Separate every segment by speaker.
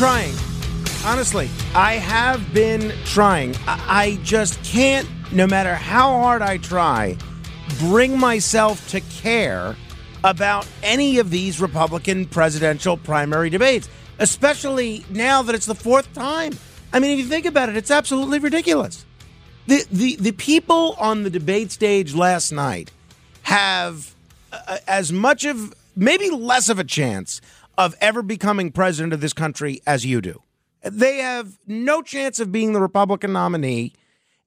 Speaker 1: Trying. Honestly, I have been trying. I, I just can't, no matter how hard I try, bring myself to care about any of these Republican presidential primary debates, especially now that it's the fourth time. I mean, if you think about it, it's absolutely ridiculous. The, the, the people on the debate stage last night have uh, as much of, maybe less of a chance of ever becoming president of this country as you do. They have no chance of being the Republican nominee,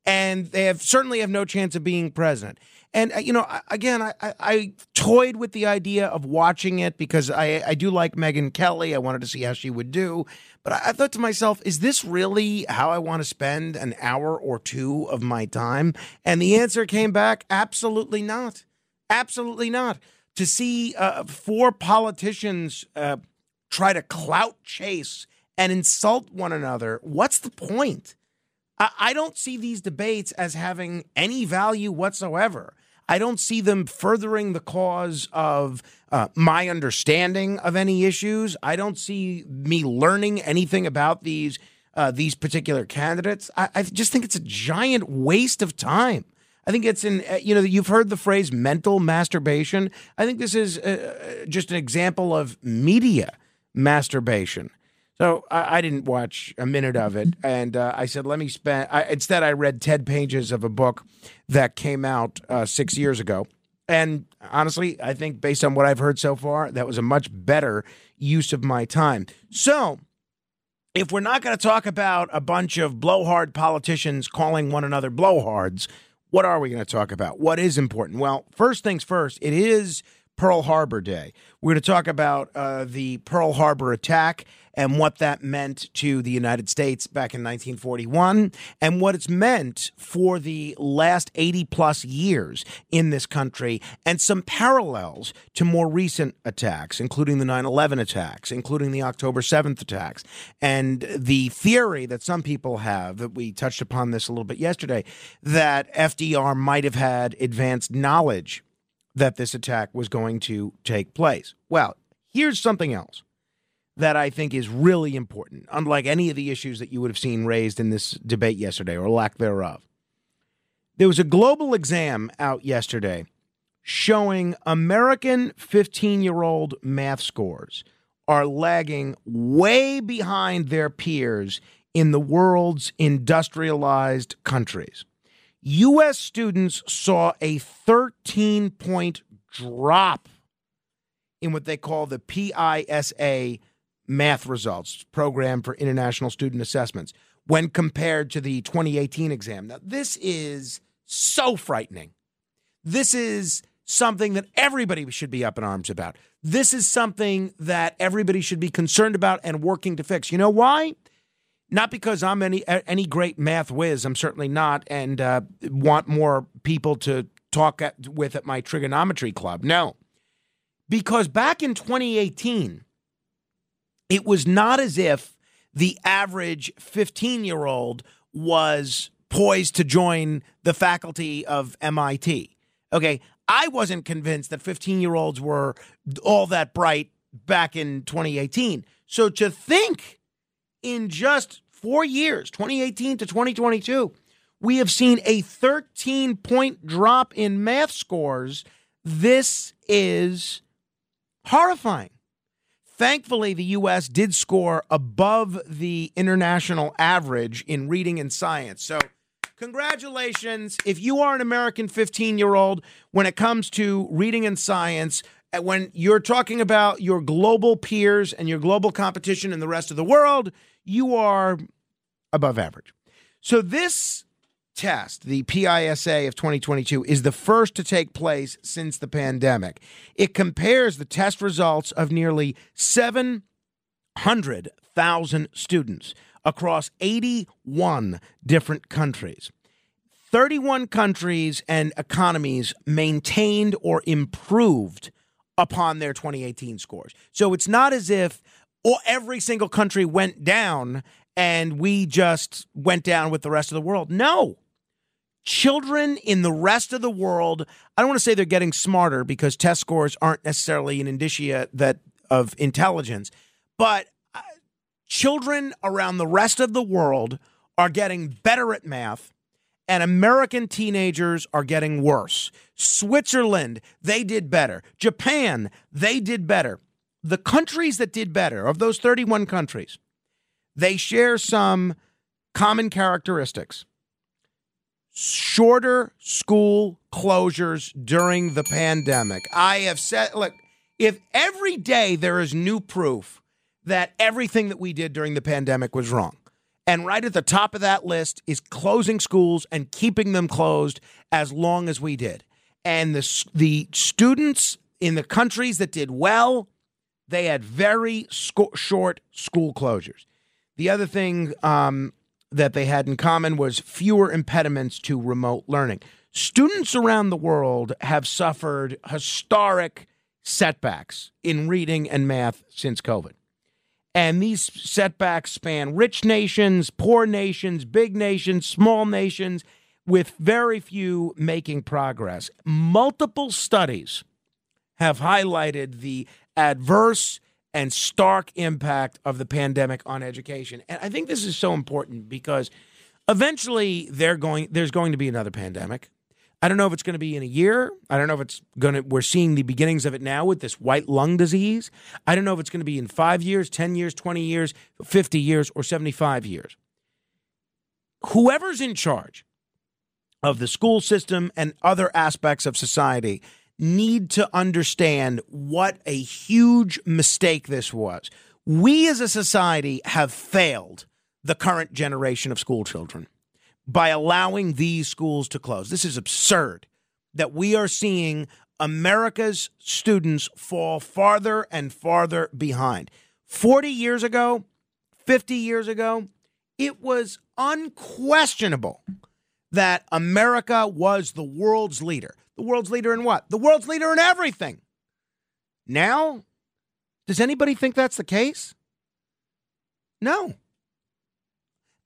Speaker 1: and they have certainly have no chance of being president. And uh, you know, again, I, I, toyed with the idea of watching it because I, I do like Megyn Kelly. I wanted to see how she would do, but I, I thought to myself, is this really how I want to spend an hour or two of my time? And the answer came back, absolutely not, absolutely not. To see uh, four politicians uh, try to clout chase and insult one another, what's the point? I, I don't see these debates as having any value whatsoever. I don't see them furthering the cause of uh, my understanding of any issues. I don't see me learning anything about these uh, these particular candidates. I, I just think it's a giant waste of time. I think it's in uh, you know you've heard the phrase mental masturbation. I think this is uh, just an example of media masturbation. So I, I didn't watch a minute of it, and uh, I said, "Let me spend." I, instead, I read ten pages of a book that came out uh, six years ago, and honestly, I think based on what I've heard so far, that was a much better use of my time. So, if we're not going to talk about a bunch of blowhard politicians calling one another blowhards, what are we going to talk about? What is important? Well, first things first, it is Pearl Harbor Day. We're going to talk about uh, the Pearl Harbor attack and what that meant to the United States back in 1941 and what it's meant for the last 80 plus years in this country and some parallels to more recent attacks, including the 9 11 attacks, including the October 7th attacks, and the theory that some people have that we touched upon this a little bit yesterday that FDR might have had advanced knowledge that this attack was going to take place. Well, here's something else that I think is really important, unlike any of the issues that you would have seen raised in this debate yesterday or lack thereof. There was a global exam out yesterday showing American 15 year old math scores are lagging way behind their peers in the world's industrialized countries. U.S. students saw a 13 point drop in what they call the PISA math results, Program for International Student Assessments, when compared to the 2018 exam. Now, this is so frightening. This is something that everybody should be up in arms about. This is something that everybody should be concerned about and working to fix. You know why? Not because I'm any any great math whiz. I'm certainly not, and uh, want more people to talk at, with at my trigonometry club. No, because back in 2018, it was not as if the average 15 year old was poised to join the faculty of MIT. Okay, I wasn't convinced that 15 year olds were all that bright back in 2018. So to think in just four years, 2018 to 2022, we have seen a 13 point drop in math scores. This is horrifying. Thankfully, the U.S. did score above the international average in reading and science. So, congratulations. If you are an American 15 year old, when it comes to reading and science, uh, when you're talking about your global peers and your global competition in the rest of the world, you are above average. So, this test, the PISA of 2022, is the first to take place since the pandemic. It compares the test results of nearly 700,000 students across 81 different countries. 31 countries and economies maintained or improved upon their 2018 scores. So it's not as if every single country went down and we just went down with the rest of the world. No. Children in the rest of the world, I don't want to say they're getting smarter because test scores aren't necessarily an indicia that of intelligence, but uh, children around the rest of the world are getting better at math and American teenagers are getting worse. Switzerland, they did better. Japan, they did better. The countries that did better, of those 31 countries, they share some common characteristics. Shorter school closures during the pandemic. I have said, look, if every day there is new proof that everything that we did during the pandemic was wrong, and right at the top of that list is closing schools and keeping them closed as long as we did. And the, the students in the countries that did well, they had very sco- short school closures. The other thing um, that they had in common was fewer impediments to remote learning. Students around the world have suffered historic setbacks in reading and math since COVID. And these setbacks span rich nations, poor nations, big nations, small nations, with very few making progress. Multiple studies have highlighted the adverse and stark impact of the pandemic on education. And I think this is so important because eventually going there's going to be another pandemic. I don't know if it's going to be in a year. I don't know if it's going to we're seeing the beginnings of it now with this white lung disease. I don't know if it's going to be in 5 years, 10 years, 20 years, 50 years or 75 years. Whoever's in charge of the school system and other aspects of society need to understand what a huge mistake this was. We as a society have failed the current generation of school children by allowing these schools to close. This is absurd that we are seeing America's students fall farther and farther behind. 40 years ago, 50 years ago, it was unquestionable that America was the world's leader. The world's leader in what? The world's leader in everything. Now, does anybody think that's the case? No.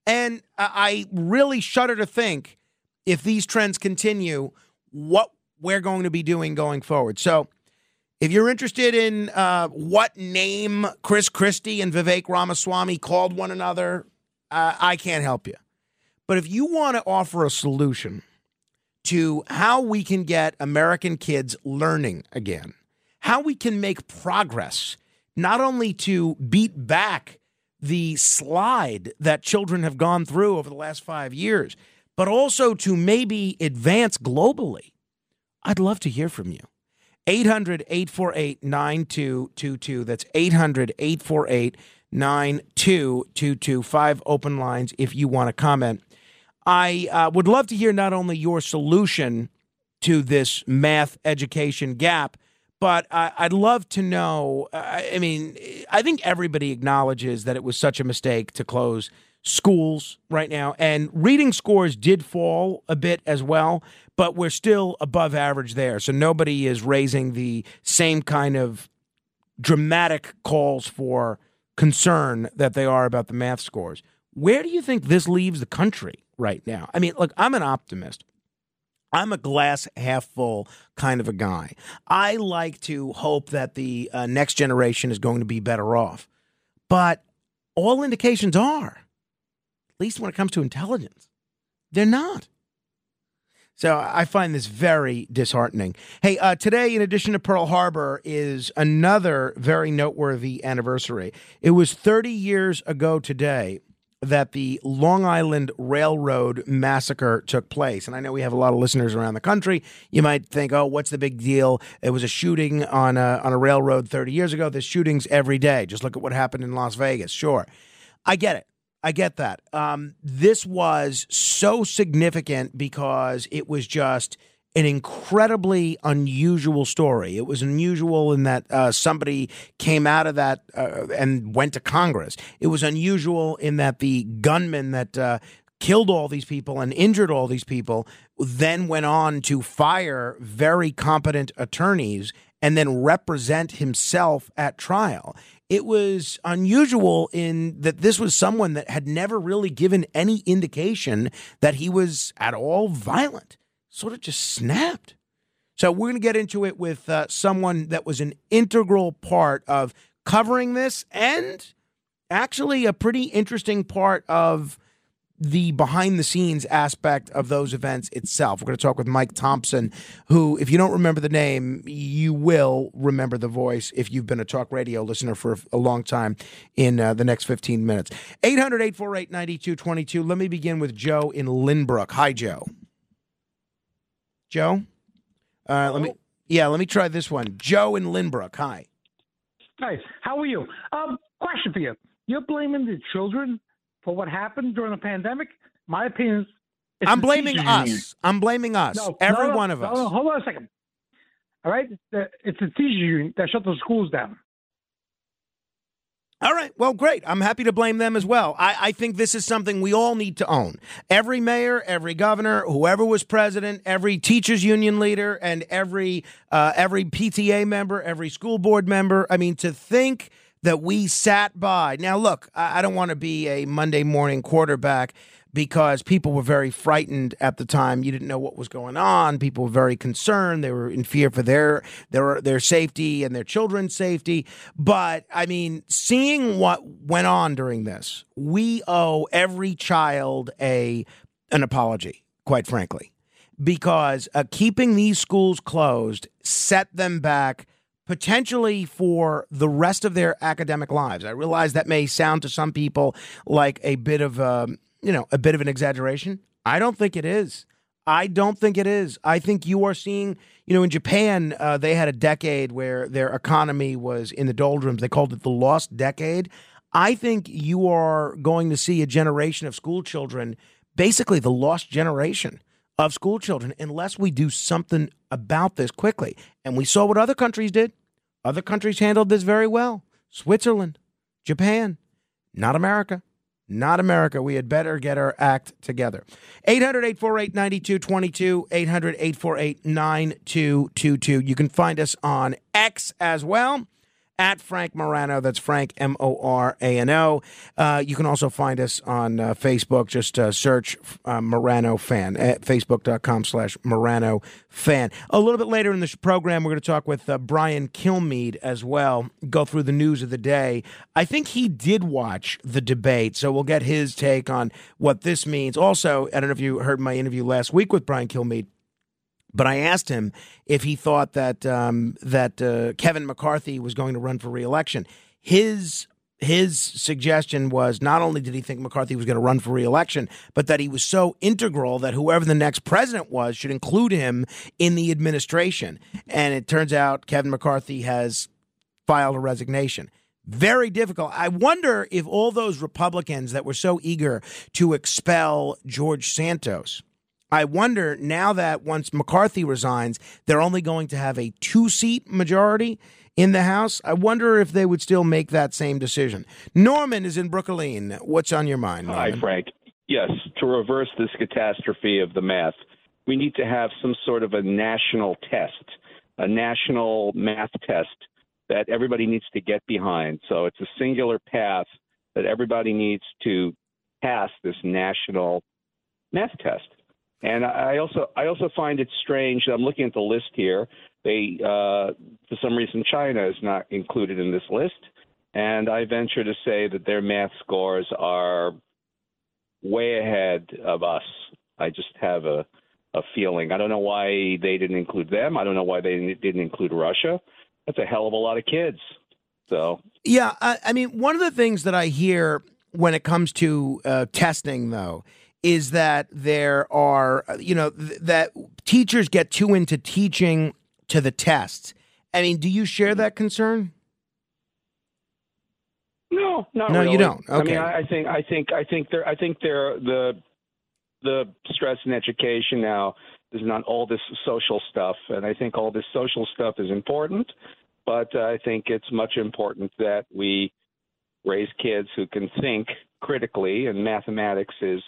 Speaker 1: And I really shudder to think if these trends continue, what we're going to be doing going forward. So, if you're interested in uh, what name Chris Christie and Vivek Ramaswamy called one another, uh, I can't help you. But if you want to offer a solution to how we can get American kids learning again, how we can make progress, not only to beat back the slide that children have gone through over the last five years, but also to maybe advance globally, I'd love to hear from you. 800 848 9222. That's 800 848 9222. Five open lines if you want to comment. I uh, would love to hear not only your solution to this math education gap, but I, would love to know. Uh, I mean, I think everybody acknowledges that it was such a mistake to close schools right now, and reading scores did fall a bit as well, but we're still above average there. So nobody is raising the same kind of dramatic calls for concern that they are about the math scores. Where do you think this leaves the country right now? I mean, look, I'm an optimist. I'm a glass half full kind of a guy. I like to hope that the uh, next generation is going to be better off. But all indications are, at least when it comes to intelligence, they're not. So I find this very disheartening. Hey, uh, today, in addition to Pearl Harbor, is another very noteworthy anniversary. It was 30 years ago today that the Long Island Railroad massacre took place. And I know we have a lot of listeners around the country. You might think, oh, what's the big deal? It was a shooting on a, on a railroad 30 years ago. There's shootings every day. Just look at what happened in Las Vegas. Sure. I get it. I get that. Um, this was so significant because it was just an incredibly unusual story. It was unusual in that uh, somebody came out of that uh, and went to Congress. It was unusual in that the gunman that uh, killed all these people and injured all these people then went on to fire very competent attorneys and then represent himself at trial it was unusual in that this was someone that had never really given any indication that he was at all violent. Sort of just snapped. So we're going to get into it with uh, someone that was an integral part of covering this and actually a pretty interesting part of the behind the scenes aspect of those events itself. We're going to talk with Mike Thompson, who, if you don't remember the name, you will remember the voice if you've been a talk radio listener for a long time in uh, the next 15 minutes. 800 848 9222. Let me begin with Joe in Lynbrook. Hi, Joe. Joe? Uh, let me, yeah, let me try this one. Joe in Lynbrook. Hi.
Speaker 2: Hi, how are you? Um, question for you. You're blaming the children for what happened during the pandemic, my opinion is
Speaker 1: I'm blaming us. Union. I'm blaming us. No, Every
Speaker 2: no, no,
Speaker 1: one of us.
Speaker 2: hold on a second. All right, it's the teacher union that shut the schools down.
Speaker 1: All right. Well, great. I'm happy to blame them as well. I, I, think this is something we all need to own. Every mayor, every governor, whoever was president, every teachers union leader, and every uh, every PTA member, every school board member. I mean, to think that we sat by. Now, look, I, I don't want to be a Monday morning quarterback because people were very frightened at the time. You didn't know what was going on. People were very concerned. They were in fear for their their their safety and their children's safety. But I mean, seeing what went on during this, we owe every child a an apology, quite frankly, because uh, keeping these schools closed set them back potentially for the rest of their academic lives. I realize that may sound to some people like a bit of a, um, you know, a bit of an exaggeration. I don't think it is. I don't think it is. I think you are seeing, you know, in Japan, uh, they had a decade where their economy was in the doldrums. They called it the lost decade. I think you are going to see a generation of school children, basically the lost generation of school children, unless we do something about this quickly. And we saw what other countries did. Other countries handled this very well. Switzerland, Japan, not America. Not America. We had better get our act together. 800 848 9222. 800 848 9222. You can find us on X as well at Frank Morano. That's Frank, M O R A N O. Uh, you can also find us on uh, Facebook. Just uh, search uh, Morano Fan at facebook.com slash Morano Fan. A little bit later in this program, we're going to talk with uh, Brian Kilmeade as well, go through the news of the day. I think he did watch the debate, so we'll get his take on what this means. Also, I don't know if you heard my interview last week with Brian Kilmeade. But I asked him if he thought that um, that uh, Kevin McCarthy was going to run for reelection. His his suggestion was not only did he think McCarthy was going to run for reelection, but that he was so integral that whoever the next president was should include him in the administration. And it turns out Kevin McCarthy has filed a resignation. Very difficult. I wonder if all those Republicans that were so eager to expel George Santos I wonder now that once McCarthy resigns, they're only going to have a two seat majority in the House. I wonder if they would still make that same decision. Norman is in Brooklyn. What's on your mind? Norman?
Speaker 3: Hi, Frank. Yes, to reverse this catastrophe of the math, we need to have some sort of a national test, a national math test that everybody needs to get behind. So it's a singular path that everybody needs to pass this national math test. And I also I also find it strange. I'm looking at the list here. They uh, for some reason China is not included in this list, and I venture to say that their math scores are way ahead of us. I just have a a feeling. I don't know why they didn't include them. I don't know why they didn't include Russia. That's a hell of a lot of kids. So
Speaker 1: yeah, I, I mean, one of the things that I hear when it comes to uh, testing, though, is that there are, you know, th- that teachers get too into teaching to the test. I mean, do you share that concern?
Speaker 3: No, not
Speaker 1: No,
Speaker 3: really.
Speaker 1: you don't.
Speaker 3: I mean, I, I think I think I think they're I think they're the the stress in education now is not all this social stuff, and I think all this social stuff is important, but I think it's much important that we raise kids who can think critically, and mathematics is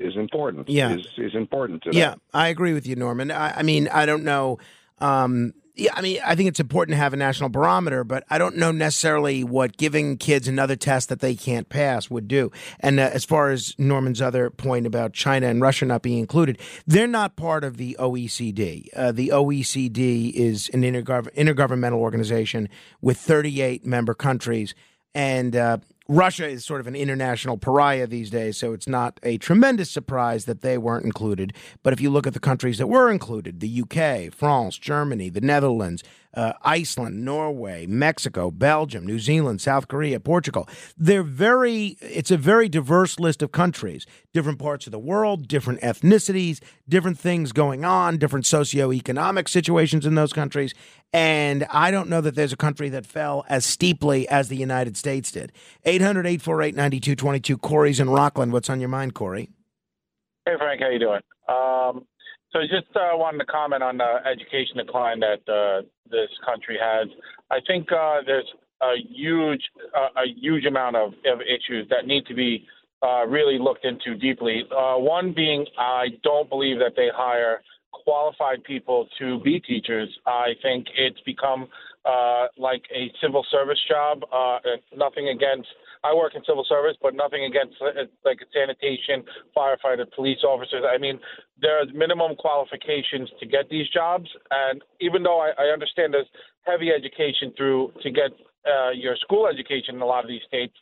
Speaker 3: is important.
Speaker 1: Yeah.
Speaker 3: is is important. To
Speaker 1: Yeah. I agree with you, Norman. I, I mean, I don't know. Um, yeah, I mean, I think it's important to have a national barometer, but I don't know necessarily what giving kids another test that they can't pass would do. And uh, as far as Norman's other point about China and Russia not being included, they're not part of the OECD. Uh, the OECD is an intergov- intergovernmental organization with 38 member countries. And uh, Russia is sort of an international pariah these days, so it's not a tremendous surprise that they weren't included. But if you look at the countries that were included the UK, France, Germany, the Netherlands, uh, Iceland, Norway, Mexico, Belgium, New Zealand, South Korea, Portugal. They're very, it's a very diverse list of countries, different parts of the world, different ethnicities, different things going on, different socioeconomic situations in those countries. And I don't know that there's a country that fell as steeply as the United States did. 800 848 9222. Corey's in Rockland. What's on your mind, Corey?
Speaker 4: Hey Frank, how you doing? Um, so just uh, wanted to comment on the education decline that uh, this country has. I think uh, there's a huge, uh, a huge amount of, of issues that need to be uh, really looked into deeply. Uh, one being, I don't believe that they hire qualified people to be teachers. I think it's become uh, like a civil service job. Uh, nothing against. I work in civil service, but nothing against uh, like sanitation, firefighter, police officers. I mean, there are minimum qualifications to get these jobs, and even though I, I understand there's heavy education through to get uh, your school education in a lot of these states,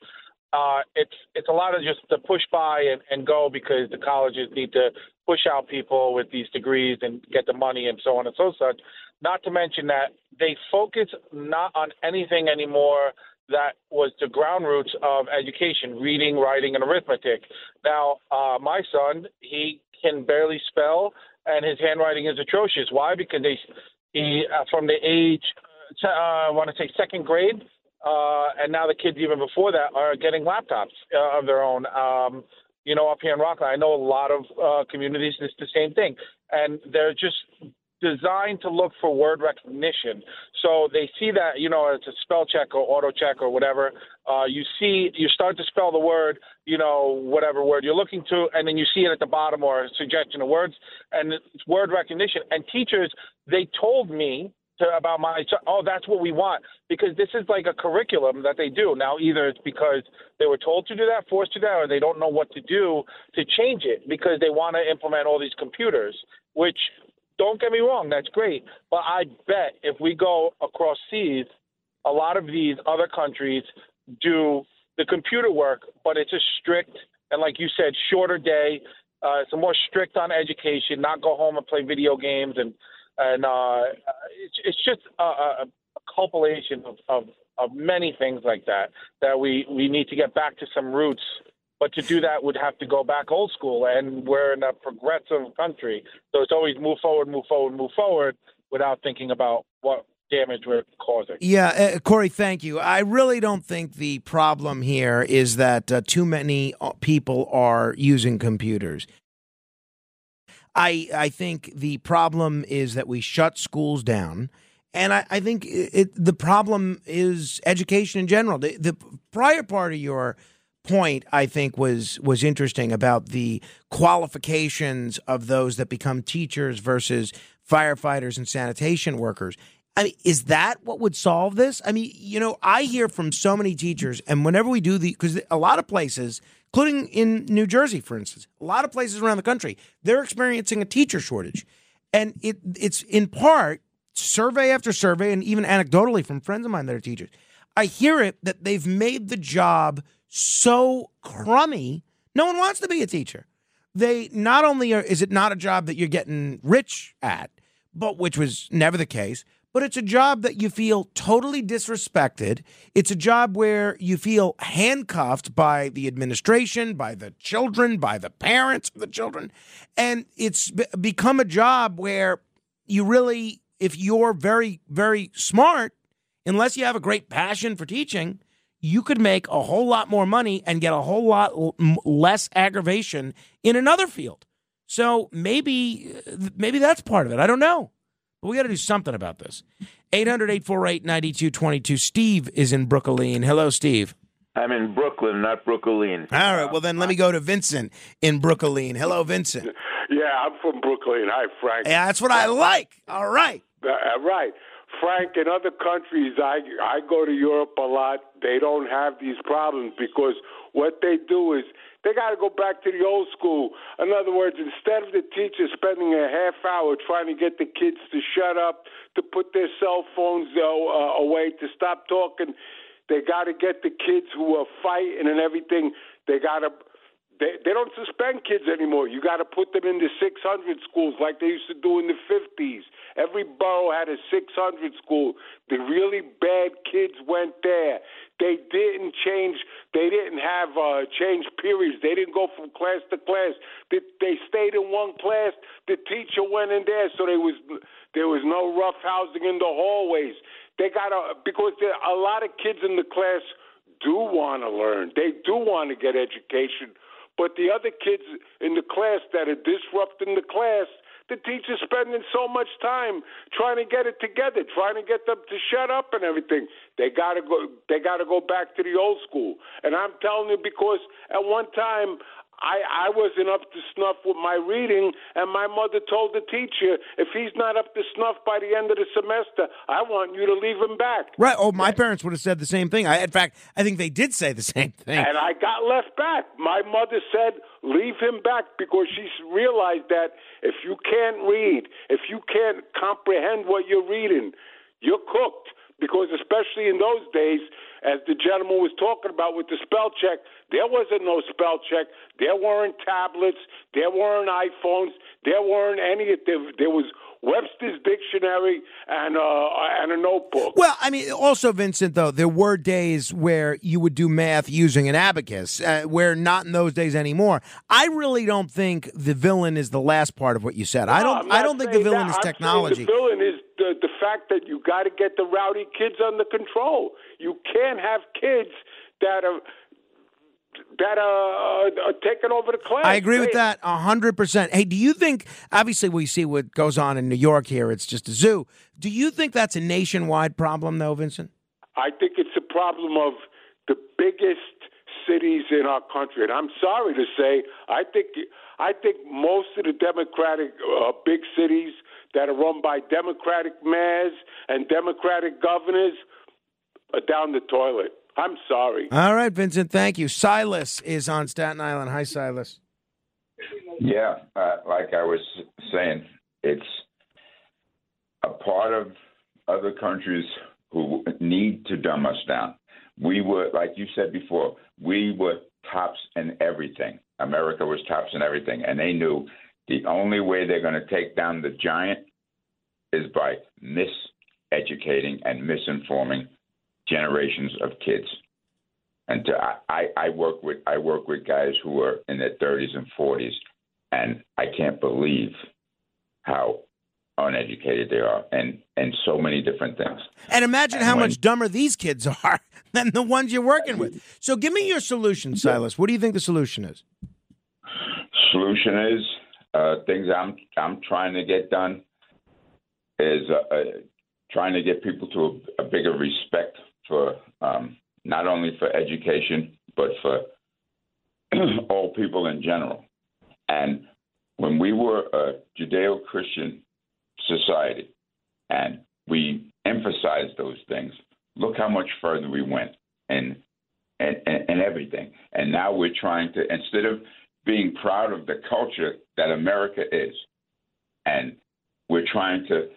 Speaker 4: uh, it's it's a lot of just to push by and, and go because the colleges need to push out people with these degrees and get the money and so on and so such. Not to mention that they focus not on anything anymore that was the ground roots of education, reading, writing, and arithmetic. Now, uh, my son, he can barely spell, and his handwriting is atrocious. Why? Because they, he, uh, from the age, uh, I want to say second grade, uh, and now the kids even before that are getting laptops uh, of their own. Um, you know, up here in Rockland, I know a lot of uh, communities. It's the same thing, and they're just designed to look for word recognition. So they see that, you know, it's a spell check or auto check or whatever. Uh, you see, you start to spell the word, you know, whatever word you're looking to, and then you see it at the bottom or a suggestion of words, and it's word recognition. And teachers, they told me to, about my oh that's what we want because this is like a curriculum that they do now either it's because they were told to do that forced to do that or they don't know what to do to change it because they want to implement all these computers which don't get me wrong that's great but i bet if we go across seas a lot of these other countries do the computer work but it's a strict and like you said shorter day uh, it's more strict on education not go home and play video games and and uh, it's, it's just a, a, a compilation of, of, of many things like that that we, we need to get back to some roots. But to do that would have to go back old school, and we're in a progressive country, so it's always move forward, move forward, move forward, without thinking about what damage we're causing.
Speaker 1: Yeah, uh, Corey, thank you. I really don't think the problem here is that uh, too many uh, people are using computers. I I think the problem is that we shut schools down, and I, I think it, it, the problem is education in general. The, the prior part of your point, I think, was was interesting about the qualifications of those that become teachers versus firefighters and sanitation workers. I mean, is that what would solve this? I mean, you know, I hear from so many teachers, and whenever we do the, because a lot of places, including in New Jersey, for instance, a lot of places around the country, they're experiencing a teacher shortage, and it it's in part survey after survey, and even anecdotally from friends of mine that are teachers. I hear it that they've made the job so crummy, no one wants to be a teacher. They not only are, is it not a job that you're getting rich at, but which was never the case, but it's a job that you feel totally disrespected. It's a job where you feel handcuffed by the administration, by the children, by the parents of the children. And it's become a job where you really, if you're very, very smart, unless you have a great passion for teaching, you could make a whole lot more money and get a whole lot less aggravation in another field. So maybe maybe that's part of it. I don't know. But we got to do something about this. 800 848 9222. Steve is in Brooklyn. Hello, Steve.
Speaker 5: I'm in Brooklyn, not Brooklyn.
Speaker 1: All right. Well, then let me go to Vincent in Brooklyn. Hello, Vincent.
Speaker 6: Yeah, I'm from Brooklyn. Hi, Frank.
Speaker 1: Yeah, that's what I like. All right.
Speaker 6: Uh, right. Frank, in other countries, I I go to Europe a lot. They don't have these problems because what they do is they got to go back to the old school. In other words, instead of the teacher spending a half hour trying to get the kids to shut up, to put their cell phones uh, uh away, to stop talking, they got to get the kids who are fighting and everything. They got to they they don't suspend kids anymore. You got to put them into 600 schools like they used to do in the 50s. Every borough had a 600 school. The really bad kids went there. They didn't change. They didn't have uh, change periods. They didn't go from class to class. They, they stayed in one class. The teacher went in there, so there was there was no rough housing in the hallways. They got a because there a lot of kids in the class do want to learn. They do want to get education but the other kids in the class that are disrupting the class, the teacher's spending so much time trying to get it together, trying to get them to shut up and everything. They gotta go. They gotta go back to the old school. And I'm telling you because at one time I, I wasn't up to snuff with my reading, and my mother told the teacher, if he's not up to snuff by the end of the semester, I want you to leave him back.
Speaker 1: Right. Oh, my parents would have said the same thing. I, in fact, I think they did say the same thing.
Speaker 6: And I got left back. My mother said, leave him back because she realized that if you can't read, if you can't comprehend what you're reading, you're cooked. Because especially in those days, as the gentleman was talking about with the spell check, there wasn't no spell check. There weren't tablets. There weren't iPhones. There weren't any. There, there was Webster's dictionary and uh, and a notebook.
Speaker 1: Well, I mean, also Vincent, though there were days where you would do math using an abacus, uh, where not in those days anymore. I really don't think the villain is the last part of what you said.
Speaker 6: No,
Speaker 1: I don't. I don't think the villain
Speaker 6: that.
Speaker 1: is technology.
Speaker 6: the villain is fact that you got to get the rowdy kids under control. You can't have kids that are that uh, are taking over the class.
Speaker 1: I agree with
Speaker 6: Hey,
Speaker 1: that hundred percent. Hey, do you think? Obviously, we see what goes on in New York here. It's just a zoo. Do you think that's a nationwide problem, though, Vincent?
Speaker 6: I think it's a problem of the biggest cities in our country, and I'm sorry to say, I think I think most of the Democratic uh, big cities that are run by Democratic mayors and Democratic governors are down the toilet. I'm sorry.
Speaker 1: All right, Vincent. Thank you. Silas is on Staten Island. Hi, Silas.
Speaker 7: Yeah, uh, like I was saying, it's a part of other countries who need to dumb us down. We were, like you said before, we were tops in everything. America was tops in everything, and they knew the only way they're going to take down the giant is by miseducating and misinforming generations of kids. And to, I, I work with I work with guys who are in their 30s and 40s, and I can't believe how uneducated they are, and and so many different things.
Speaker 1: And imagine
Speaker 7: And
Speaker 1: how
Speaker 7: when-
Speaker 1: much dumber these kids are than the ones you're working with. So give me your solution, Silas. What do you think the solution is?
Speaker 7: Solution is uh, things I'm I'm trying to get done is uh, uh, trying to get people to a, a bigger respect for um, not only for education but for all people in general. And when we were a Judeo-Christian society and we emphasized those things, look how much further we went in and, and, and everything. And now we're trying to instead of being proud of the culture that America is, and we're trying to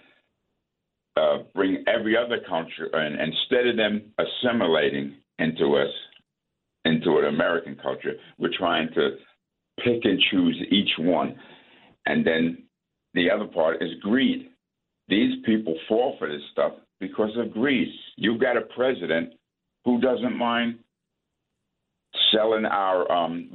Speaker 7: uh, bring every other culture, and instead of them assimilating into us, into an American culture, we're trying to pick and choose each one. And then the other part is greed. These people fall for this stuff because of greed. You've got a president who doesn't mind selling our um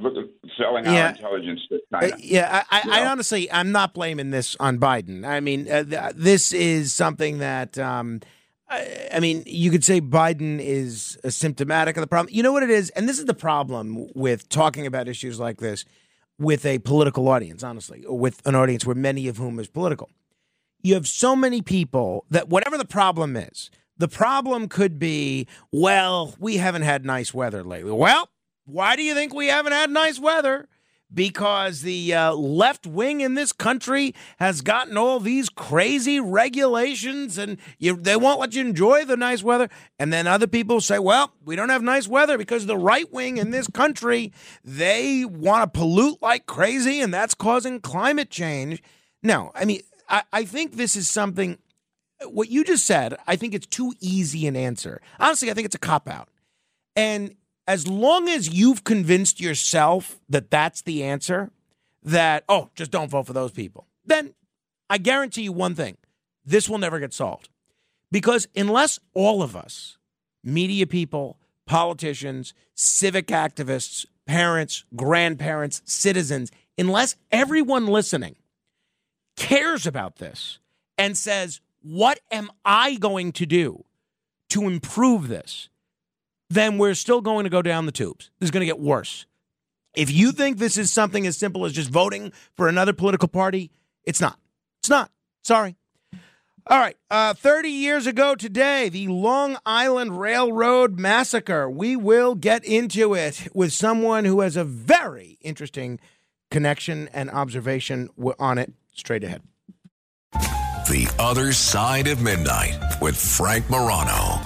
Speaker 7: selling
Speaker 1: Yeah.
Speaker 7: our intelligence to
Speaker 1: Uh, yeah, I, I, I honestly, I'm not blaming this on Biden. I mean, uh, th- this is something that um, I, I mean, you could say Biden is a symptomatic of the problem. You know what it is? And this is the problem with talking about issues like this with a political audience, honestly, or with an audience where many of whom is political. You have so many people that whatever the problem is, the problem could be, well, we haven't had nice weather lately. Well, why do you think we haven't had nice weather? because the uh, left wing in this country has gotten all these crazy regulations and you, they won't let you enjoy the nice weather. And then other people say, well, we don't have nice weather because the right wing in this country, they want to pollute like crazy and that's causing climate change. No, I mean, I, I think this is something, what you just said, I think it's too easy an answer. Honestly, I think it's a cop out. And as long as you've convinced yourself that that's the answer, that, oh, just don't vote for those people, then I guarantee you one thing this will never get solved. Because unless all of us, media people, politicians, civic activists, parents, grandparents, citizens, unless everyone listening cares about this and says, what am I going to do to improve this? Then we're still going to go down the tubes. This is going to get worse. If you think this is something as simple as just voting for another political party, it's not. It's not. Sorry. All right. Uh, 30 years ago today, the Long Island Railroad Massacre. We will get into it with someone who has a very interesting connection and observation on it straight ahead.
Speaker 8: The Other Side of Midnight with Frank Morano.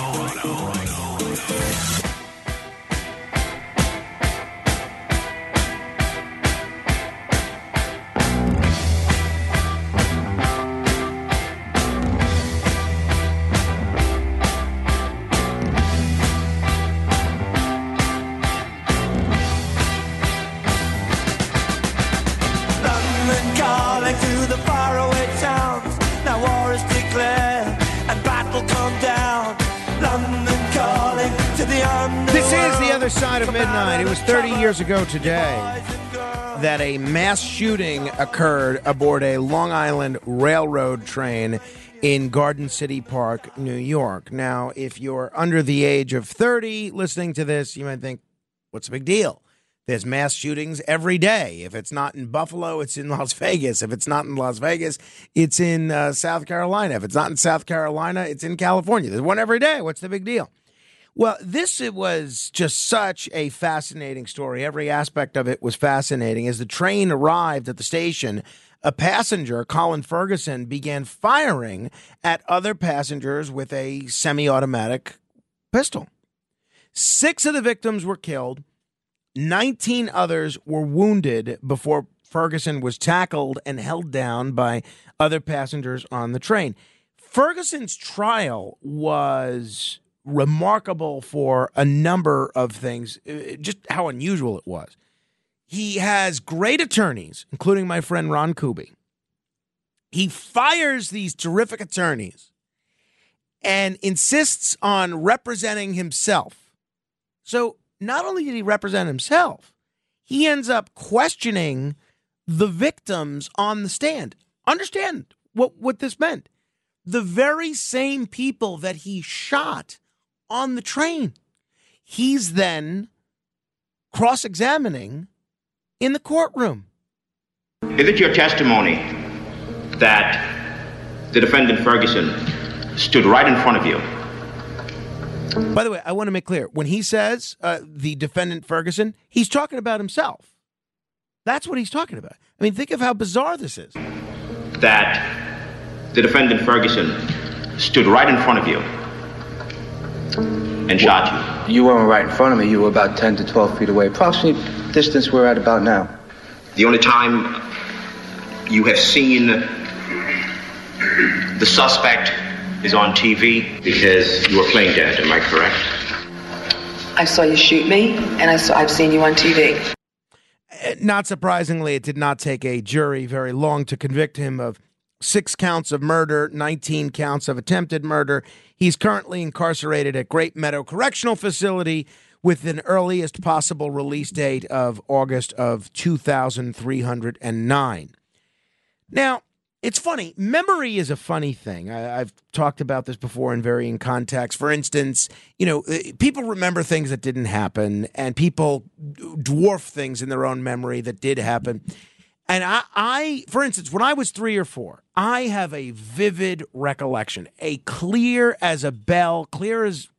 Speaker 1: Side of midnight. It was 30 years ago today that a mass shooting occurred aboard a Long Island Railroad train in Garden City Park, New York. Now, if you're under the age of 30 listening to this, you might think, what's the big deal? There's mass shootings every day. If it's not in Buffalo, it's in Las Vegas. If it's not in Las Vegas, it's in uh, South Carolina. If it's not in South Carolina, it's in California. There's one every day. What's the big deal? Well, this it was just such a fascinating story. Every aspect of it was fascinating. As the train arrived at the station, a passenger, Colin Ferguson, began firing at other passengers with a semi automatic pistol. Six of the victims were killed, 19 others were wounded before Ferguson was tackled and held down by other passengers on the train. Ferguson's trial was remarkable for a number of things, uh, just how unusual it was. He has great attorneys, including my friend Ron Kuby. He fires these terrific attorneys and insists on representing himself. So not only did he represent himself, he ends up questioning the victims on the stand. Understand what, what this meant. The very same people that he shot on the train, he's then cross examining in the courtroom.
Speaker 9: Is it your testimony that the defendant Ferguson stood right in front of you?
Speaker 1: By the way, I want to make clear when he says uh, the defendant Ferguson, he's talking about himself. That's what he's talking about. I mean, think of how bizarre this is.
Speaker 9: That the defendant Ferguson stood right in front of you and shot
Speaker 10: You You weren't right in front of me. You were about 10 to 12 feet away, approximately distance we're at about now.
Speaker 9: The only time you have seen the suspect is on TV because you were playing dead. Am I correct?
Speaker 11: I saw you shoot me, and I saw, I've seen you on TV.
Speaker 1: Uh, Not surprisingly, it did not take a jury very long to convict him of six counts of murder, 19 counts of attempted murder. He's currently incarcerated at Great Meadow Correctional Facility with an earliest possible release date of August of 2309. Now, it's funny. Memory is a funny thing. I, I've talked about this before in varying contexts. For instance, you know, uh, people remember things that didn't happen, and people dwarf things in their own memory that did happen. And I, I, for instance, when I was three or four, I have a vivid recollection, a clear as a bell, clear as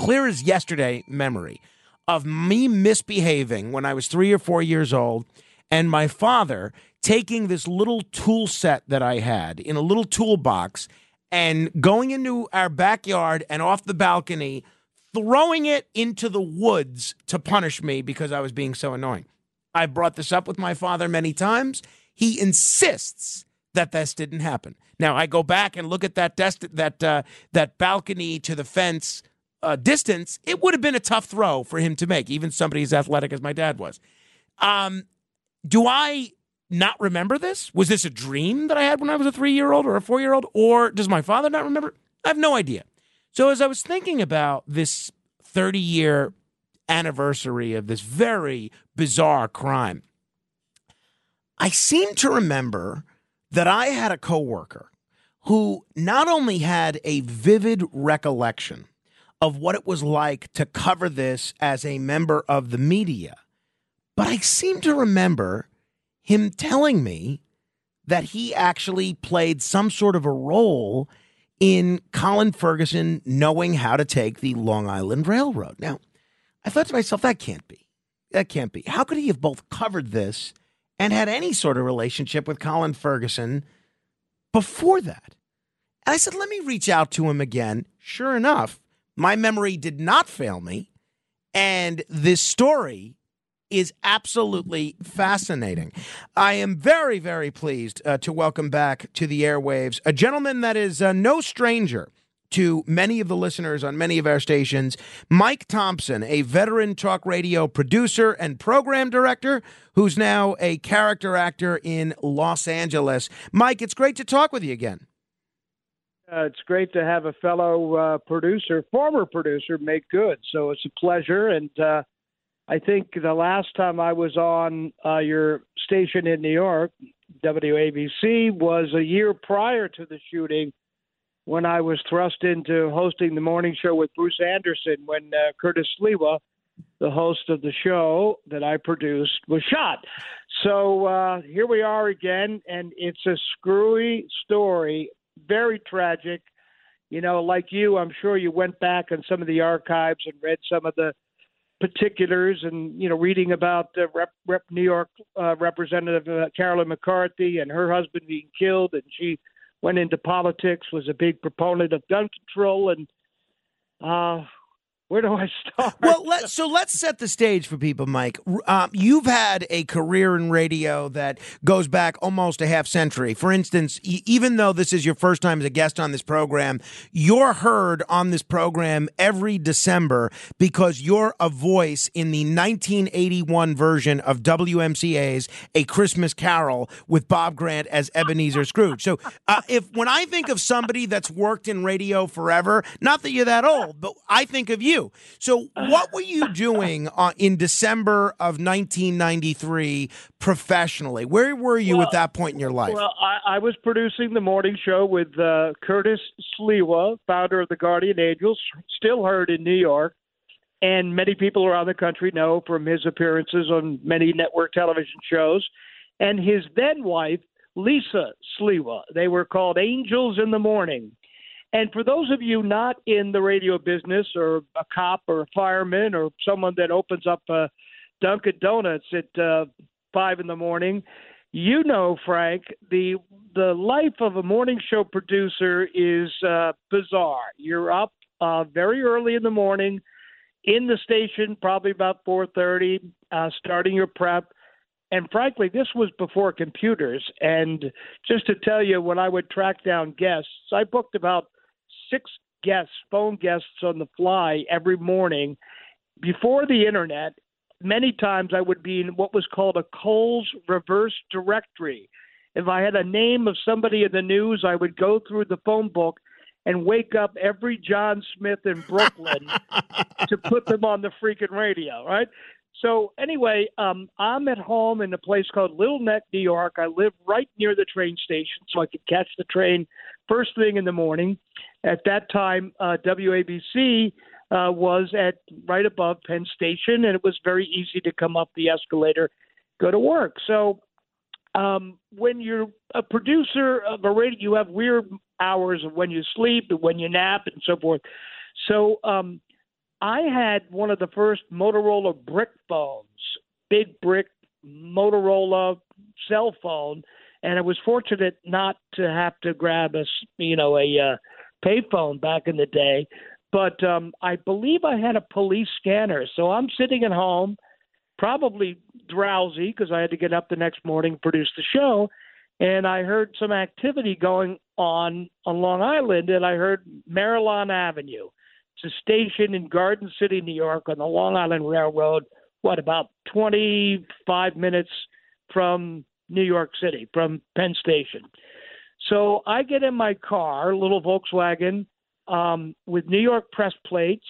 Speaker 1: clear as yesterday memory of me misbehaving when I was three or four years old, and my father taking this little tool set that I had in a little toolbox and going into our backyard and off the balcony, throwing it into the woods to punish me because I was being so annoying. I brought this up with my father many times. He insists that this didn't happen. Now I go back and look at that dest- that uh, that balcony to the fence uh, distance. It would have been a tough throw for him to make, even somebody as athletic as my dad was. Um, do I not remember this? Was this a dream that I had when I was a three year old or a four year old, or does my father not remember? I have no idea. So as I was thinking about this thirty year anniversary of this very bizarre crime, I seem to remember that I had a coworker who not only had a vivid recollection of what it was like to cover this as a member of the media, but I seem to remember him telling me that he actually played some sort of a role in Colin Ferguson knowing how to take the Long Island Railroad. Now, I thought to myself, that can't be. That can't be. How could he have both covered this and had any sort of relationship with Colin Ferguson before that? And I said, let me reach out to him again. Sure enough, my memory did not fail me. And this story is absolutely fascinating. I am very, very pleased uh, to welcome back to the airwaves a gentleman that is uh, no stranger to many of the listeners on many of our stations, Mike Thompson, a veteran talk radio producer and program director who's now a character actor in Los Angeles. Mike, it's great to talk with you again.
Speaker 12: Uh, it's great to have a fellow uh, producer, former producer, make good. So it's a pleasure. And uh, I think the last time I was on uh, your station in New York, WABC, was a year prior to the shooting when I was thrust into hosting the morning show with Bruce Anderson when uh, Curtis Sliwa, the host of the show that I produced, was shot. So uh, here we are again, and it's a screwy story, very tragic. You know, like you, I'm sure you went back on some of the archives and read some of the particulars and you know reading about uh, rep, rep new york uh, representative uh, carolyn mccarthy and her husband being killed and she went into politics was a big proponent of gun control and uh where do I start?
Speaker 1: Well, let, so let's set the stage for people, Mike. Um, you've had a career in radio that goes back almost a half century. For instance, e- even though this is your first time as a guest on this program, you're heard on this program every December because you're a voice in the 1981 version of WMCA's A Christmas Carol with Bob Grant as Ebenezer Scrooge. So, uh, if when I think of somebody that's worked in radio forever, not that you're that old, but I think of you. So, what were you doing uh, in December of 1993 professionally? Where were you
Speaker 12: Well-
Speaker 1: at that point in your life?
Speaker 12: Well, I, I was producing the morning show with uh, Curtis Sliwa, founder of the Guardian Angels, still heard in New York. And many people around the country know from his appearances on many network television shows. And his then wife, Lisa Sliwa. They were called Angels in the Morning. And for those of you not in the radio business or a cop or a fireman or someone that opens up a Dunkin' Donuts at uh, five in the morning, you know, Frank, the the life of a morning show producer is uh, bizarre. You're up uh, very early in the morning, in the station, probably about four thirty, uh, starting your prep. And frankly, this was before computers. And just to tell you, when I would track down guests, I booked about six guests, phone guests on the fly every morning. Before the internet, many times I would be in what was called a Coles reverse directory. If I had a name of somebody in the news, I would go through the phone book and wake up every John Smith in Brooklyn to put them on the freaking radio, right? So anyway, um, I'm at home in a place called Little Neck, New York. I live right near the train station, so I could catch the train first thing in the morning. At that time, uh, WABC uh, was at right above Penn Station, and it was very easy to come up the escalator, go to work. So um, when you're a producer of a radio, you have weird hours of when you sleep and when you nap and so forth. So um, I had one of the first Motorola brick phones, big brick Motorola cell phone, and I was fortunate not to have to grab a you know a uh, payphone back in the day. But um, I believe I had a police scanner, so I'm sitting at home, probably drowsy because I had to get up the next morning produce the show, and I heard some activity going on on Long Island, and I heard Merillon Avenue. It's a station in Garden City, New York, on the Long Island Railroad. What about 25 minutes from New York City, from Penn Station? So I get in my car, little Volkswagen, um, with New York press plates,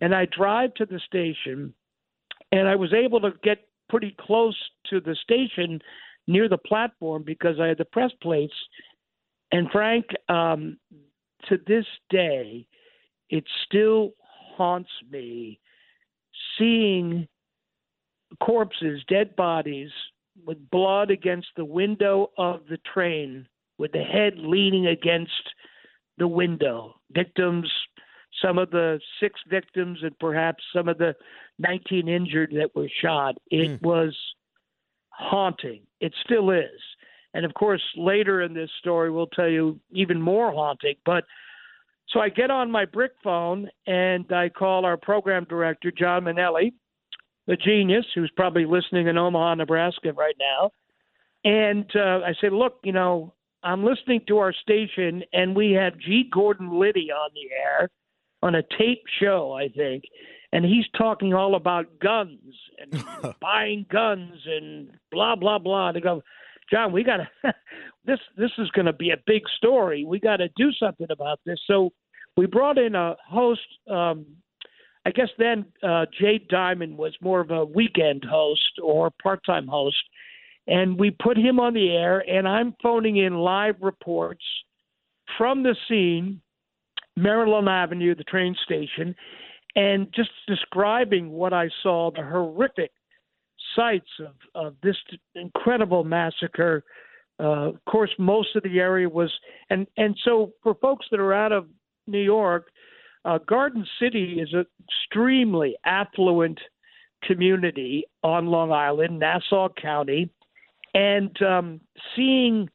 Speaker 12: and I drive to the station. And I was able to get pretty close to the station near the platform because I had the press plates. And Frank, um, to this day, it still haunts me seeing corpses, dead bodies with blood against the window of the train, with the head leaning against the window. Victims, some of the six victims, and perhaps some of the 19 injured that were shot. It hmm. was haunting. It still is. And of course, later in this story, we'll tell you even more haunting. But so I get on my brick phone and I call our program director, John Mainelli, the genius who's probably listening in Omaha, Nebraska right now. And uh, I said, look, you know, I'm listening to our station and we have G. Gordon Liddy on the air on a tape show, I think. And he's talking all about guns and buying guns and blah, blah, blah. They go, John, we got to, this, this is going to be a big story. We got to do something about this. So we brought in a host. Um, I guess then uh, Jay Diamond was more of a weekend host or part time host. And we put him on the air, and I'm phoning in live reports from the scene, Merillon Avenue, the train station, and just describing what I saw the horrific sights of, of this incredible massacre. Uh, of course, most of the area was, and, and so for folks that are out of New York, uh, Garden City is an extremely affluent community on Long Island, Nassau County, and um, seeing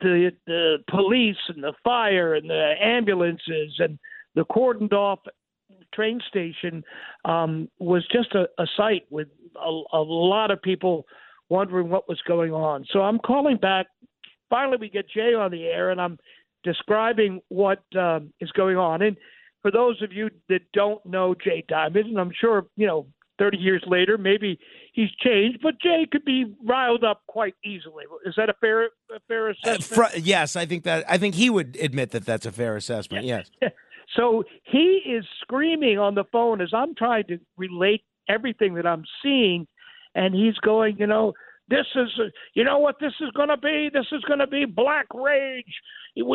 Speaker 12: the the police and the fire and the ambulances and the cordoned off train station um, was just a, a sight with a, a lot of people wondering what was going on. So I'm calling back. Finally, we get Jay on the air, and I'm describing what um, is going on. And for those of you that don't know Jay Diamond, and I'm sure you know, 30 years later, maybe he's changed, but Jay could be riled up quite easily. Is that a fair a fair uh, assessment?
Speaker 1: Fr- yes, I think that I think he would admit that that's a fair assessment. Yes.
Speaker 12: So he is screaming on the phone as I'm trying to relate everything that I'm seeing, and he's going, you know, this is, you know what this is going to be? This is going to be black rage.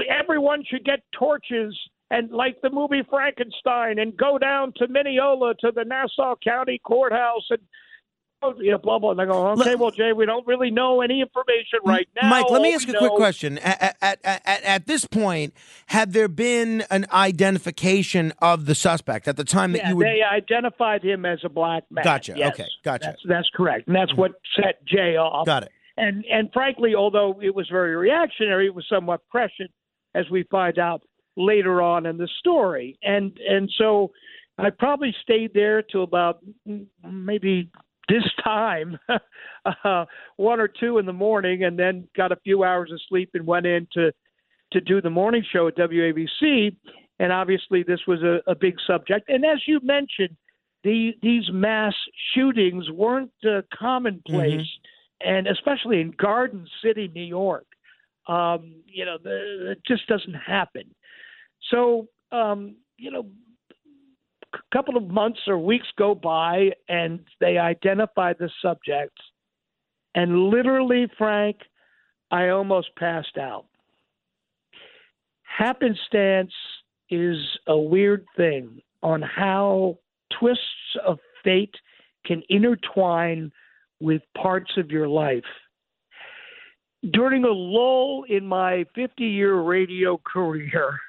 Speaker 12: Everyone should get torches and like the movie Frankenstein and go down to Mineola to the Nassau County Courthouse and oh, you know, blah blah. And I go, okay, well, Jay, we don't really know any information right now.
Speaker 1: Mike, let me ask you a quick question. At, at, at, at, this point, had there been an identification of the suspect at the time that
Speaker 12: Yeah,
Speaker 1: you would?
Speaker 12: they identified him as a black man.
Speaker 1: Gotcha.
Speaker 12: Yes.
Speaker 1: Okay. Gotcha.
Speaker 12: That's, that's correct, and that's mm-hmm. what set Jay off.
Speaker 1: Got it.
Speaker 12: And and frankly, although it was very reactionary, it was somewhat prescient, as we find out later on in the story. And and so I probably stayed there till about maybe this time, uh, one or two in the morning, and then got a few hours of sleep and went in to to do the morning show at WABC. And obviously, this was a, a big subject. And as you mentioned, the, these mass shootings weren't uh, commonplace, and especially in Garden City, New York. Um, you know, the, it just doesn't happen. So, um, you know, a couple of months or weeks go by, and they identify the subject. And literally, Frank, I almost passed out. Happenstance is a weird thing on how twists of fate can intertwine with parts of your life. During a lull in my 50 year radio career,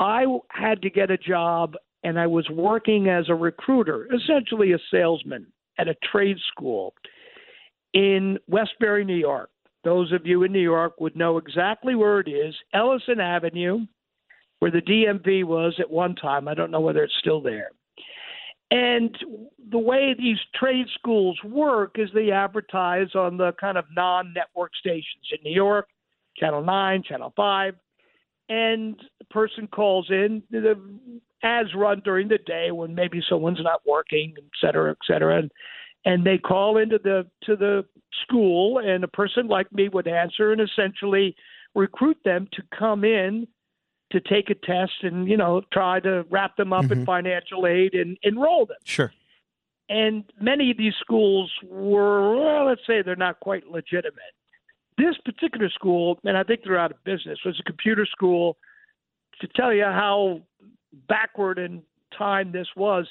Speaker 12: I had to get a job and I was working as a recruiter, essentially a salesman at a trade school in Westbury, New York. Those of you in New York would know exactly where it is Ellison Avenue, where the DMV was at one time. I don't know whether it's still there. And the way these trade schools work is they advertise on the kind of non network stations in New York, Channel 9, Channel 5. And the person calls in, the ads run during the day when maybe someone's not working, et cetera, et cetera. And, and they call into the to the school and a person like me would answer and essentially recruit them to come in to take a test and you know try to wrap them up in mm-hmm. financial aid and enroll them
Speaker 1: Sure.
Speaker 12: and many of these schools were well, let's say they're not quite legitimate this particular school and i think they're out of business was a computer school to tell you how backward in time this was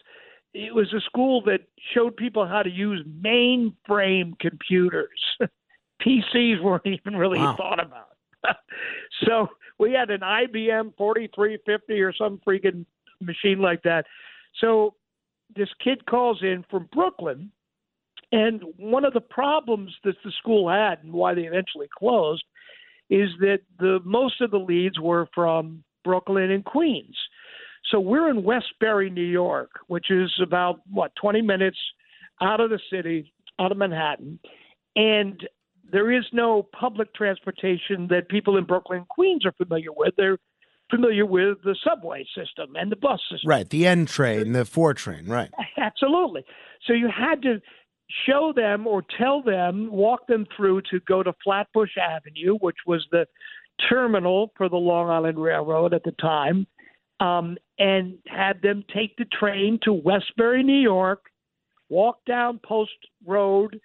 Speaker 12: it was a school that showed people how to use mainframe computers pcs weren't even really
Speaker 13: Wow.
Speaker 12: thought about so we had an IBM 4350 or some freaking machine like that. So this kid calls in from Brooklyn, and one of the problems that the school had and why they eventually closed is that the most of the leads were from Brooklyn and Queens. So we're in Westbury, New York, which is about what 20 minutes out of the city, out of Manhattan, and there is no public transportation that people in Brooklyn and Queens are familiar with. They're familiar with the subway system and the bus system.
Speaker 1: Right. The N train, the four train. Right.
Speaker 12: Absolutely. So you had to show them or tell them, walk them through to go to Flatbush Avenue, which was the terminal for the Long Island Railroad at the time, um, and had them take the train to Westbury, New York, walk down Post Road,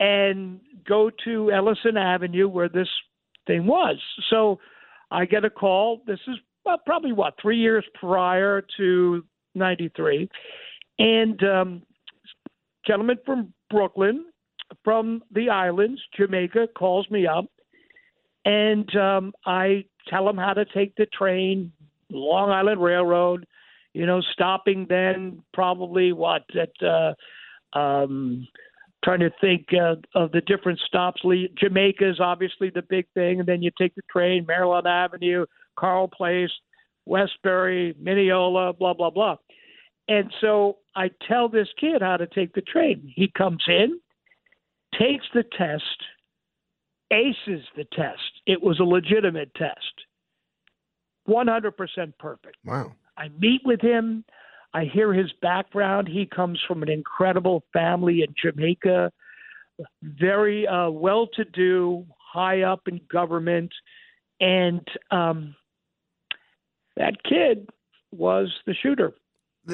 Speaker 12: and go to Ellison Avenue where this thing was. So I get a call. This is well, probably what three years prior to '93, and um, gentleman from Brooklyn, from the islands, Jamaica, calls me up, and um, I tell him how to take the train, Long Island Railroad. You know, stopping then probably what at uh, um, trying to think uh, of the different stops. Jamaica is obviously the big thing, and then you take the train, Merillon Avenue, Carle Place, Westbury, Mineola, blah blah blah. And so I tell this kid how to take the train. He comes in, takes the test, aces the test. It was a legitimate test, 100% perfect.
Speaker 1: Wow.
Speaker 12: I meet with him. I hear his background. He comes from an incredible family in Jamaica, very uh, well to do, high up in government. And um, that kid was the shooter,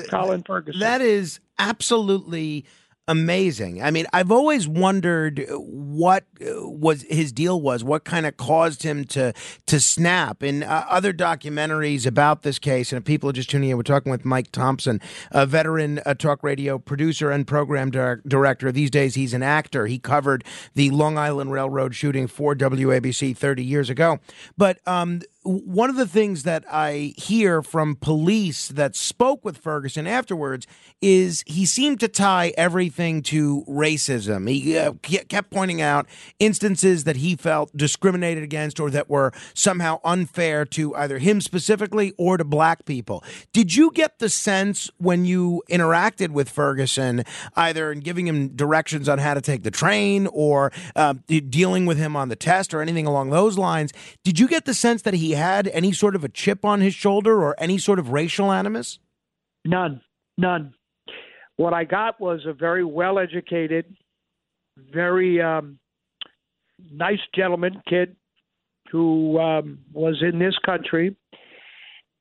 Speaker 12: Colin Ferguson.
Speaker 1: That is absolutely amazing. I mean, I've always wondered what uh, was his deal was, what kind of caused him to to snap. In uh, other documentaries about this case, and if people are just tuning in, we're talking with Mike Thompson, a veteran uh, talk radio producer and program dir- director. These days, he's an actor. He covered the Long Island Railroad shooting for WABC 30 years ago. But um, one of the things that I hear from police that spoke with Ferguson afterwards is he seemed to tie everything to racism. He uh, kept pointing out instances that he felt discriminated against or that were somehow unfair to either him specifically or to black people. Did you get the sense when you interacted with Ferguson, either in giving him directions on how to take the train or uh, dealing with him on the test or anything along those lines, did you get the sense that he had any sort of a chip on his shoulder or any sort of racial animus?
Speaker 12: None, none. What I got was a very well educated, very um, nice gentleman kid who um, was in this country.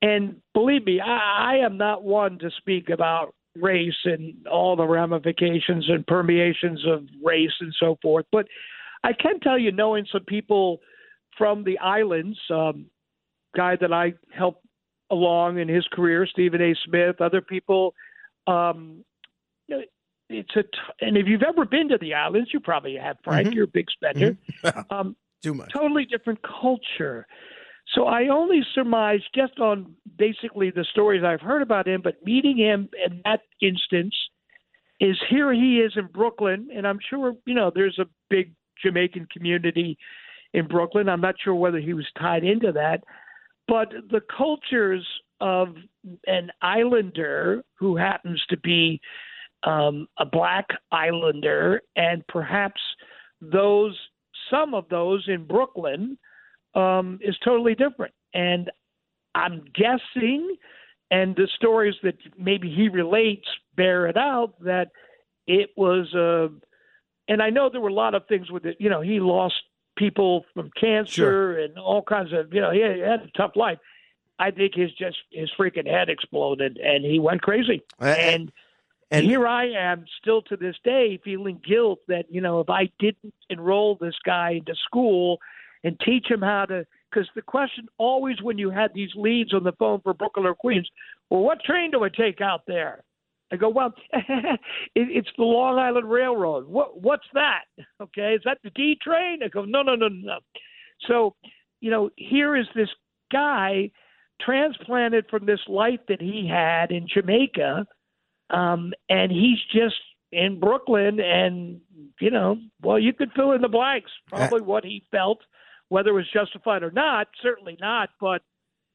Speaker 12: And believe me, I, I am not one to speak about race and all the ramifications and permeations of race and so forth. But I can tell you, knowing some people from the islands, um, guy that I helped along in his career, Stephen A. Smith, other people. Um, it's a t- and if you've ever been to the islands, you probably have, Frank.
Speaker 1: Mm-hmm.
Speaker 12: You're a big spender. um,
Speaker 1: Too much.
Speaker 12: Totally different culture. So I only surmise just on basically the stories I've heard about him, but meeting him in that instance is here he is in Brooklyn, and I'm sure you know there's a big Jamaican community in Brooklyn. I'm not sure whether he was tied into that, but the cultures of an islander who happens to be um, a black islander and perhaps those some of those in Brooklyn um, is totally different. And I'm guessing, and the stories that maybe he relates bear it out that it was a. Uh, and I know there were a lot of things with it. You know, he lost people from cancer
Speaker 1: Sure.
Speaker 12: and all kinds of. You know, he had, a tough life. I think his just his freaking head exploded and he went crazy. And and here I am still to this day feeling guilt that, you know, if I didn't enroll this guy into school and teach him how to, because the question always when you had these leads on the phone for Brooklyn or Queens, well, what train do I take out there? I go, well, it, it's the Long Island Railroad. What, what's that? Okay, is that the D train? I go, no, no, no, no. So, you know, here is this guy transplanted from this life that he had in Jamaica um, and he's just in Brooklyn, and you know, well, you could fill in the blanks. Probably what he felt, whether it was justified or not. Certainly not, but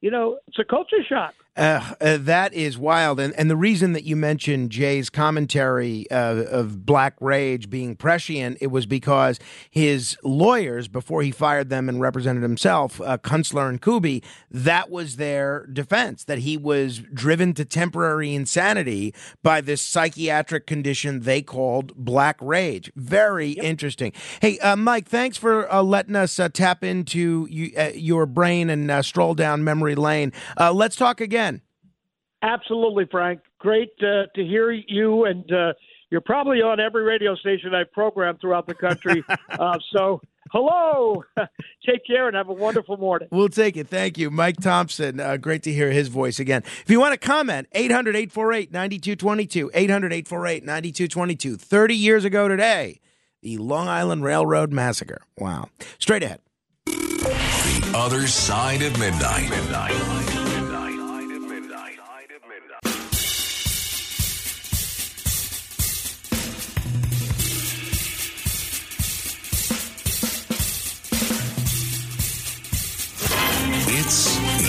Speaker 12: you know, it's a culture shock.
Speaker 1: Uh, uh, that is wild. And, and the reason that you mentioned Jay's commentary uh, of Black Rage being prescient, it was because his lawyers, before he fired them and represented himself, uh, Kunstler and Kuby, that was their defense, that he was driven to temporary insanity by this psychiatric condition they called Black Rage. Very interesting. Hey, uh, Mike, thanks for uh, letting us uh, tap into you, uh, your brain and uh, stroll down memory lane. Uh, let's talk again.
Speaker 12: Absolutely, Frank. Great uh, to hear you, and uh, you're probably on every radio station I program throughout the country. uh, so, hello. Take care and have a wonderful morning.
Speaker 1: We'll take it. Thank you. Mike Thompson. Uh, great to hear his voice again. If you want to comment, 800 848 9222. 800 848 9222. 30 years ago today, the Long Island Railroad Massacre. Wow. Straight ahead.
Speaker 8: The other side of midnight. Midnight.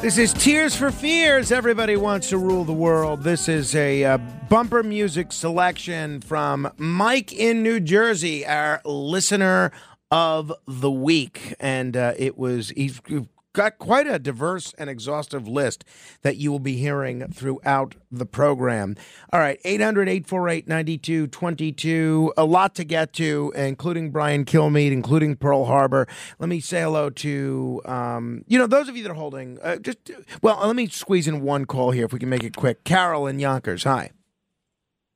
Speaker 1: This is Tears for Fears. Everybody wants to rule the world. This is a uh, bumper music selection from Mike in New Jersey, our listener of the week. And uh, it was, he's got quite a diverse and exhaustive list that you will be hearing throughout the program. All right, 800 848 9222. A lot to get to, including Brian Kilmeade, including Pearl Harbor. Let me say hello to, um, you know, those of you that are holding, uh, just, well, let me squeeze in one call here if we can make it quick. Carol in Yonkers. Hi.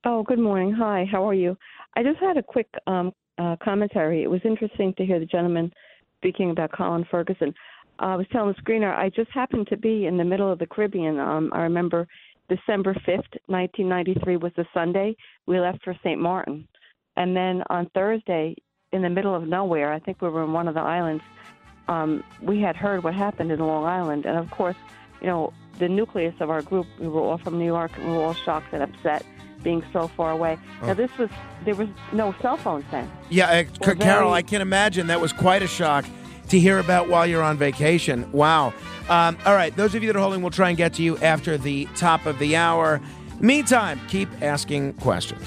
Speaker 13: Oh, good morning. Hi, how are you? I just had a quick um, uh, commentary. It was interesting to hear the gentleman speaking about Colin Ferguson. I was telling the screener, I just happened to be in the middle of the Caribbean. Um, I remember December 5th, 1993 was a Sunday. We left for St. Martin. And then on Thursday, in the middle of nowhere, I think we were in one of the islands, um, we had heard what happened in Long Island. And of course, you know, the nucleus of our group, we were all from New York, and we were all shocked and upset being so far away.
Speaker 1: Oh.
Speaker 13: Now, this was, there was no cell phones then.
Speaker 1: Yeah, uh, Carol,
Speaker 13: very-
Speaker 1: I can imagine that was quite a shock to hear about while you're on vacation. Wow. Um, all right, those of you that are holding, we'll try and get to you after the top of the hour. Meantime, keep asking questions.